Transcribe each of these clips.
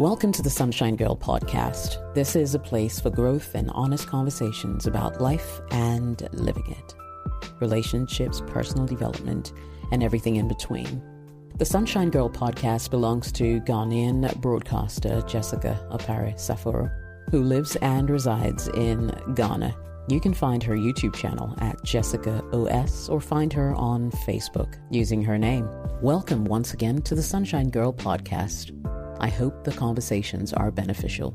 Welcome to the Sunshine Girl podcast. This is a place for growth and honest conversations about life and living it, relationships, personal development, and everything in between. The Sunshine Girl podcast belongs to Ghanaian broadcaster Jessica Opare Saforo, who lives and resides in Ghana. You can find her YouTube channel at Jessica OS or find her on Facebook using her name. Welcome once again to the Sunshine Girl podcast. I hope the conversations are beneficial.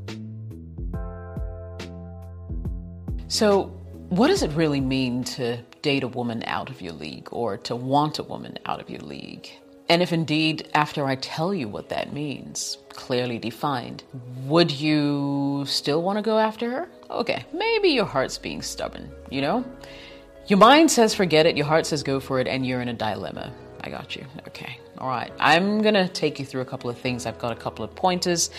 So, what does it really mean to date a woman out of your league or to want a woman out of your league? And if indeed, after I tell you what that means, clearly defined, would you still want to go after her? Okay, maybe your heart's being stubborn, you know? Your mind says forget it, your heart says go for it, and you're in a dilemma. I got you. Okay. All right. I'm to take you through a couple of things. I've got a couple of pointers,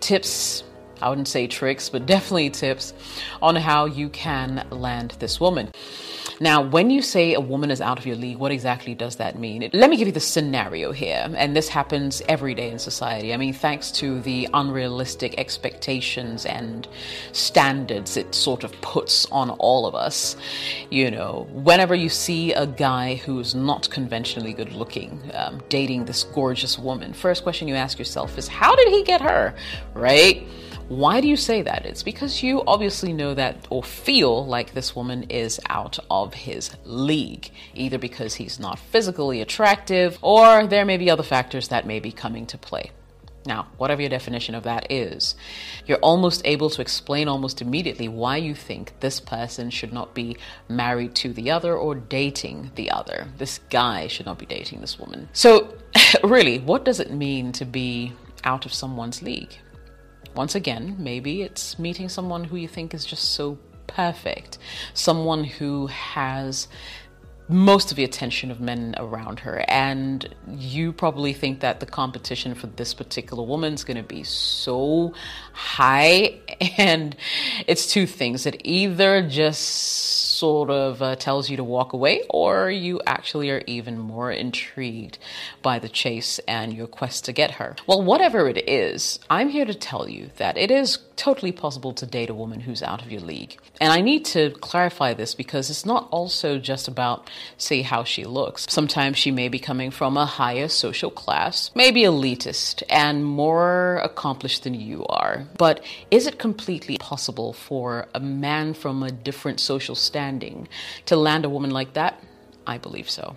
tips, I wouldn't say tricks, but definitely tips on how you can land this woman. Now, when you say a woman is out of your league, what exactly does that mean? Let me give you the scenario here, and this happens every day in society. I mean, thanks to the unrealistic expectations and standards it sort of puts on all of us. You know, whenever you see a guy who's not conventionally good looking um, dating this gorgeous woman, first question you ask yourself is, how did he get her? Right? Why do you say that? It's because you obviously know that or feel like this woman is out of his league, either because he's not physically attractive or there may be other factors that may be coming to play. Now, whatever your definition of that is, you're almost able to explain almost immediately why you think this person should not be married to the other or dating the other. This guy should not be dating this woman. So, really, what does it mean to be out of someone's league? Once again, maybe it's meeting someone who you think is just so perfect, someone who has most of the attention of men around her. And you probably think that the competition for this particular woman is going to be so high. And it's two things it either just sort of uh, tells you to walk away, or you actually are even more intrigued by the chase and your quest to get her. Well, whatever it is, I'm here to tell you that it is totally possible to date a woman who's out of your league. And I need to clarify this because it's not also just about, say, how she looks. Sometimes she may be coming from a higher social class, maybe elitist, and more accomplished than you are. But is it completely possible for a man from a different social standing to land a woman like that? I believe so.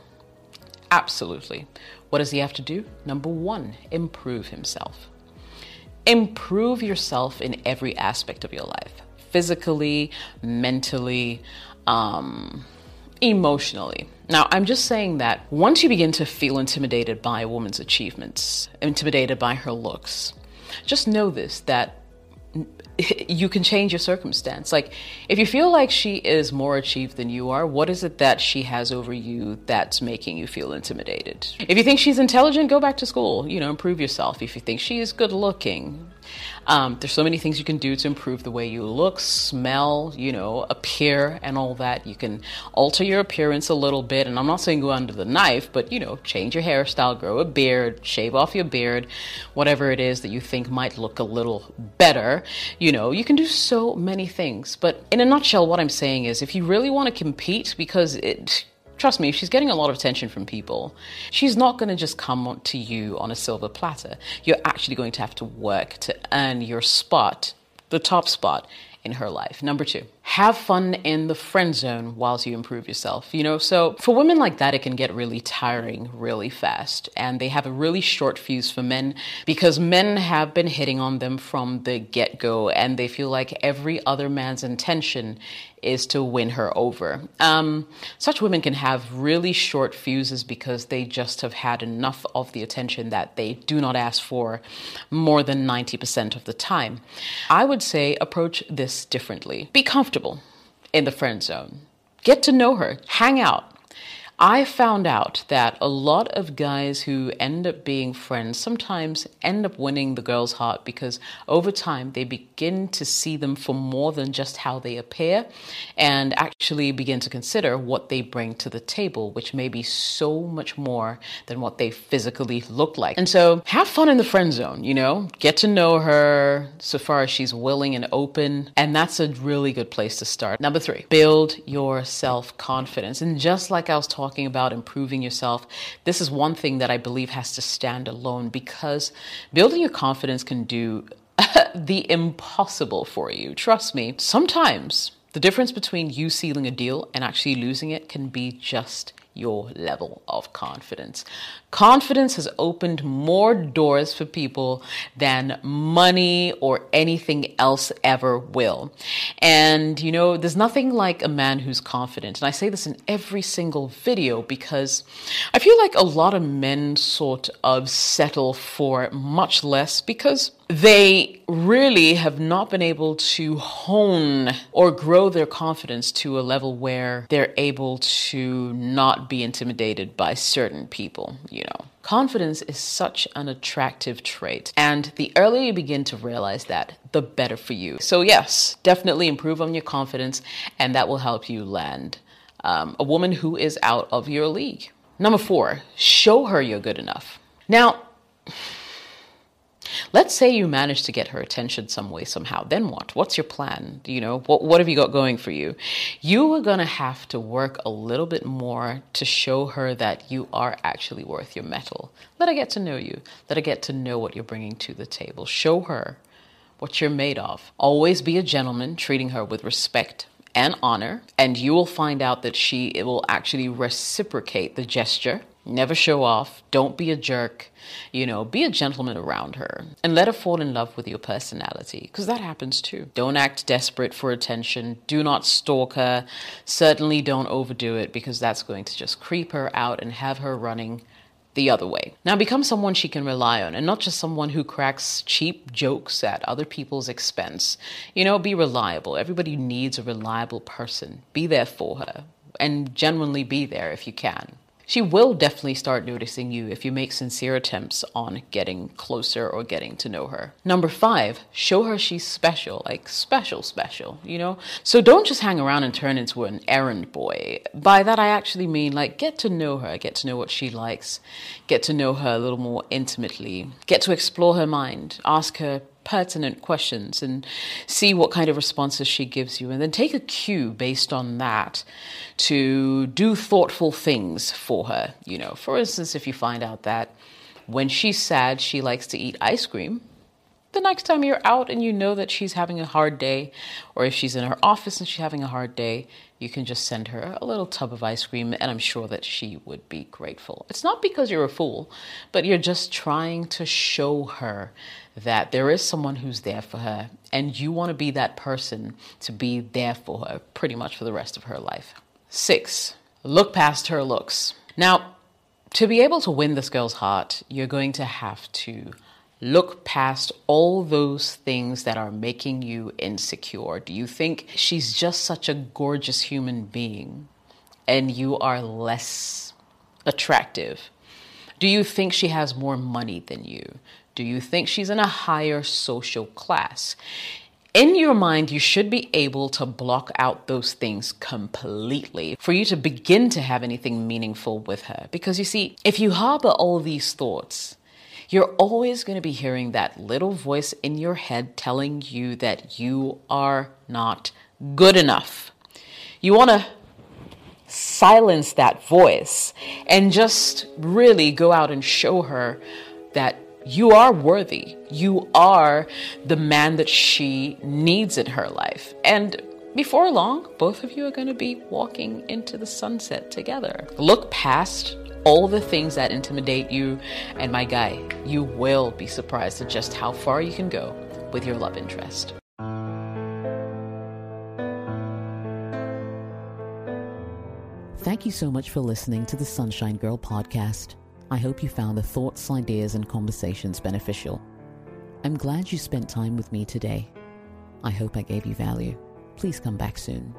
Absolutely. What does he have to do? Number one, improve himself improve yourself in every aspect of your life physically, mentally, um, emotionally. Now, I'm just saying that once you begin to feel intimidated by a woman's achievements, intimidated by her looks, just know this that you can change your circumstance. Like, if you feel like she is more achieved than you are, what is it that she has over you that's making you feel intimidated? If you think she's intelligent, go back to school, you know, improve yourself. If you think she is good looking, um, there's so many things you can do to improve the way you look, smell, you know, appear, and all that. You can alter your appearance a little bit. And I'm not saying go under the knife, but, you know, change your hairstyle, grow a beard, shave off your beard, whatever it is that you think might look a little better. You know, you can do so many things. But in a nutshell, what I'm saying is if you really want to compete, because it, Trust me, if she's getting a lot of attention from people. She's not going to just come to you on a silver platter. You're actually going to have to work to earn your spot, the top spot in her life. Number two, have fun in the friend zone whilst you improve yourself. You know, so for women like that, it can get really tiring really fast. And they have a really short fuse for men because men have been hitting on them from the get go and they feel like every other man's intention is to win her over. Um, such women can have really short fuses because they just have had enough of the attention that they do not ask for more than 90% of the time. I would say approach this differently. Be comfortable in the friend zone. Get to know her, hang out. I found out that a lot of guys who end up being friends sometimes end up winning the girl's heart because over time they begin to see them for more than just how they appear and actually begin to consider what they bring to the table, which may be so much more than what they physically look like. And so have fun in the friend zone, you know, get to know her so far as she's willing and open. And that's a really good place to start. Number three, build your self confidence. And just like I was talking talking about improving yourself, this is one thing that I believe has to stand alone because building your confidence can do the impossible for you. Trust me, sometimes the difference between you sealing a deal and actually losing it can be just your level of confidence. Confidence has opened more doors for people than money or anything else ever will. And, you know, there's nothing like a man who's confident. And I say this in every single video because I feel like a lot of men sort of settle for much less because they really have not been able to hone or grow their confidence to a level where they're able to not be intimidated by certain people, you know. Confidence is such an attractive trait, and the earlier you begin to realize that, the better for you. So, yes, definitely improve on your confidence, and that will help you land um, a woman who is out of your league. Number four, show her you're good enough. Now, Let's say you manage to get her attention some way, somehow. Then what? What's your plan? You know, what, what have you got going for you? You are going to have to work a little bit more to show her that you are actually worth your mettle. Let her get to know you. Let her get to know what you're bringing to the table. Show her what you're made of. Always be a gentleman, treating her with respect and honor, and you will find out that she will actually reciprocate the gesture Never show off. Don't be a jerk. You know, be a gentleman around her and let her fall in love with your personality because that happens too. Don't act desperate for attention. Do not stalk her. Certainly don't overdo it because that's going to just creep her out and have her running the other way. Now become someone she can rely on and not just someone who cracks cheap jokes at other people's expense. You know, be reliable. Everybody needs a reliable person. Be there for her and genuinely be there if you can she will definitely start noticing you if you make sincere attempts on getting closer or getting to know her. Number five, show her she's special, like special, special, you know? So don't just hang around and turn into an errand boy. By that, I actually mean like get to know her, get to know what she likes, get to know her a little more intimately, get to explore her mind, ask her pertinent questions and see what kind of responses she gives you. And then take a cue based on that to do thoughtful things for her. You know, for instance, if you find out that when she's sad, she likes to eat ice cream, the next time you're out and you know that she's having a hard day, or if she's in her office and she's having a hard day, you can just send her a little tub of ice cream, and I'm sure that she would be grateful. It's not because you're a fool, but you're just trying to show her that there is someone who's there for her, and you want to be that person to be there for her pretty much for the rest of her life. Six, look past her looks. Now, to be able to win this girl's heart, you're going to have to look past all those things that are making you insecure? Do you think she's just such a gorgeous human being and you are less attractive? Do you think she has more money than you? Do you think she's in a higher social class? In your mind, you should be able to block out those things completely for you to begin to have anything meaningful with her. Because you see, if you harbor all these thoughts, you're always going to be hearing that little voice in your head telling you that you are not good enough. You want to silence that voice and just really go out and show her that you are worthy. You are the man that she needs in her life. And before long, both of you are going to be walking into the sunset together. Look past all the things that intimidate you. And my guy, you will be surprised at just how far you can go with your love interest. Thank you so much for listening to the Sunshine Girl podcast. I hope you found the thoughts, ideas, and conversations beneficial. I'm glad you spent time with me today. I hope I gave you value. Please come back soon.